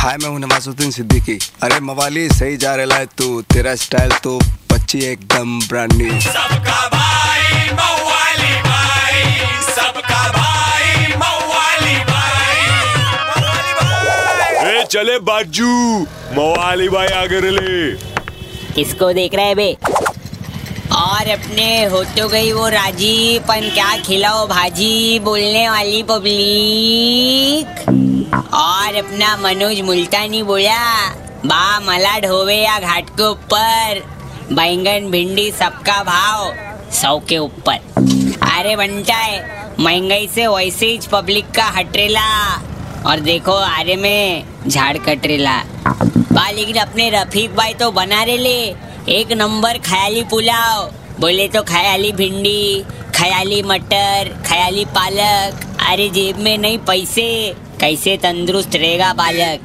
हाय मैं हूँ नवाजुद्दीन सिद्दीकी। अरे मवाली सही जा रहा है तू। तेरा स्टाइल तो बच्ची एकदम ब्रांड न्यू सबका भाई मवाली भाई। सबका भाई मवाली भाई। ए चले बाजू। मवाली भाई आगे ले किसको देख रहे है बे? और अपने हो तो गई वो राज़ी पन क्या खिलाओ भाजी बोलने वाली पब्लिक और अपना मनोज मुल्तानी बोला, बा, मला ढोवे या घाट के ऊपर. बैंगन भिंडी सबका भाव सौ के ऊपर. अरे बनता है महँगाई से वैसे ही पब्लिक का हटरेला और देखो, आरे में झाड़ कटरेला बा, लेकिन अपने रफीक भाई तो बना रहे ले. एक नंबर खयाली पुलाव. बोले तो खयाली भिंडी, खयाली मटर, खयाली पालक. अरे जेब में नहीं पैसे. कैसे तंदुरुस्त रहेगा बालक?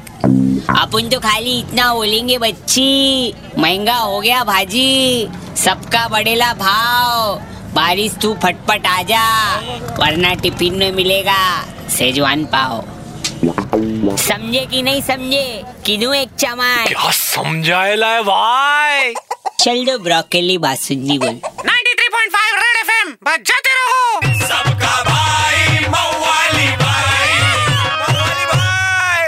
अपन तो खाली इतना बोलेंगे बच्ची। महँगा हो गया भाजी। सबका बढ़ेला भाव। बारिश तू फटफट आ जा वरना टिफ़िन में मिलेगा सेजवान पाव। समझे कि नहीं समझे? किनू एक चमार क्या समझाएला है भाई? चल दो ब्रोकली बासुंदी बोल।